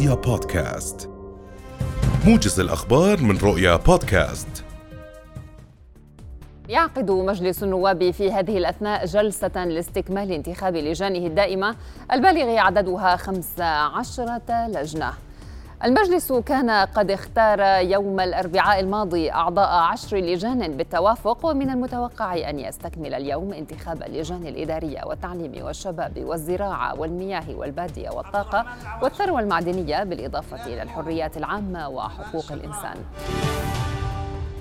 رؤيا بودكاست. موجز الأخبار من رؤيا بودكاست. يعقد مجلس النواب في هذه الأثناء جلسة لاستكمال انتخاب لجانه الدائمة البالغ عددها خمس عشرة لجنة. المجلس كان قد اختار يوم الأربعاء الماضي أعضاء عشر لجان بالتوافق ومن المتوقع أن يستكمل اليوم انتخاب اللجان الإدارية والتعليم والشباب والزراعة والمياه والبادية والطاقة والثروة المعدنية بالإضافة إلى الحريات العامة وحقوق الإنسان.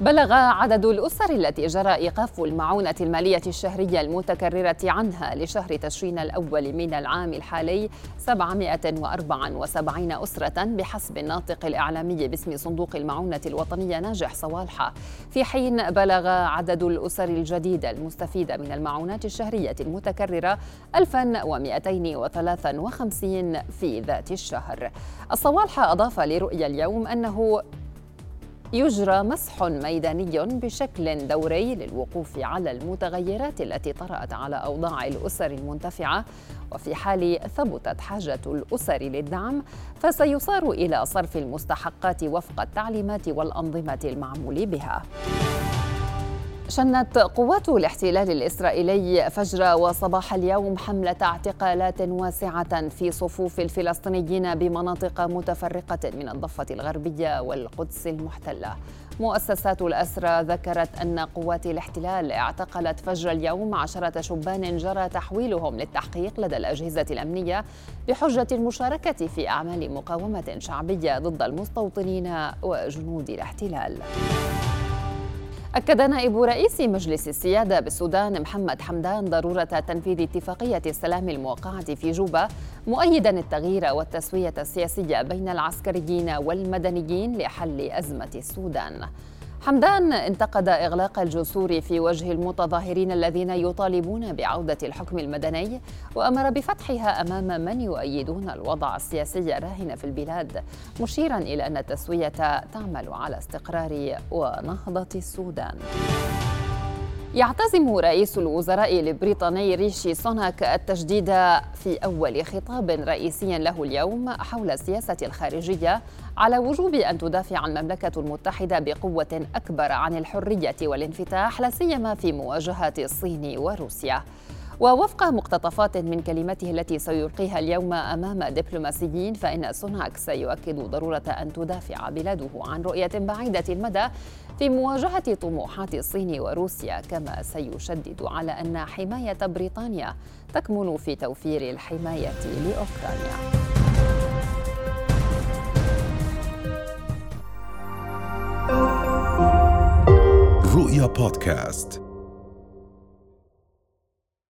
بلغ عدد الأسر التي جرى إيقاف المعونة المالية الشهرية المتكررة عنها لشهر تشرين الأول من العام الحالي 774 أسرة بحسب الناطق الإعلامي باسم صندوق المعونة الوطنية ناجح صوالحة. في حين بلغ عدد الأسر الجديدة المستفيدة من المعونات الشهرية المتكررة 1253 في ذات الشهر. الصوالحة أضاف لرؤيا اليوم أنه يجرى مسح ميداني بشكل دوري للوقوف على المتغيرات التي طرأت على أوضاع الأسر المنتفعة وفي حال ثبتت حاجة الأسر للدعم فسيصار إلى صرف المستحقات وفق التعليمات والأنظمة المعمول بها. شنت قوات الاحتلال الإسرائيلي فجر وصباح اليوم حملة اعتقالات واسعة في صفوف الفلسطينيين بمناطق متفرقة من الضفة الغربية والقدس المحتلة. مؤسسات الأسرى ذكرت أن قوات الاحتلال اعتقلت فجر اليوم عشرة شبان جرى تحويلهم للتحقيق لدى الأجهزة الأمنية بحجة المشاركة في أعمال مقاومة شعبية ضد المستوطنين وجنود الاحتلال. أكد نائب رئيس مجلس السيادة بالسودان محمد حمدان ضرورة تنفيذ اتفاقية السلام الموقعة في جوبا مؤيدا التغيير والتسوية السياسية بين العسكريين والمدنيين لحل أزمة السودان. حمدان انتقد إغلاق الجسور في وجه المتظاهرين الذين يطالبون بعودة الحكم المدني وأمر بفتحها أمام من يؤيدون الوضع السياسي الراهن في البلاد مشيرا إلى أن التسوية تعمل على استقرار ونهضة السودان. يعتزم رئيس الوزراء البريطاني ريشي سوناك التجديد في أول خطاب رئيسي له اليوم حول السياسة الخارجية على وجوب أن تدافع المملكة المتحدة بقوة أكبر عن الحرية والانفتاح لا سيما في مواجهة الصين وروسيا. ووفق مقتطفات من كلمته التي سيلقيها اليوم أمام دبلوماسيين فإن سوناك سيؤكد ضرورة أن تدافع بلاده عن رؤية بعيدة المدى في مواجهة طموحات الصين وروسيا كما سيشدد على أن حماية بريطانيا تكمن في توفير الحماية لأوكرانيا. رؤيا بودكاست.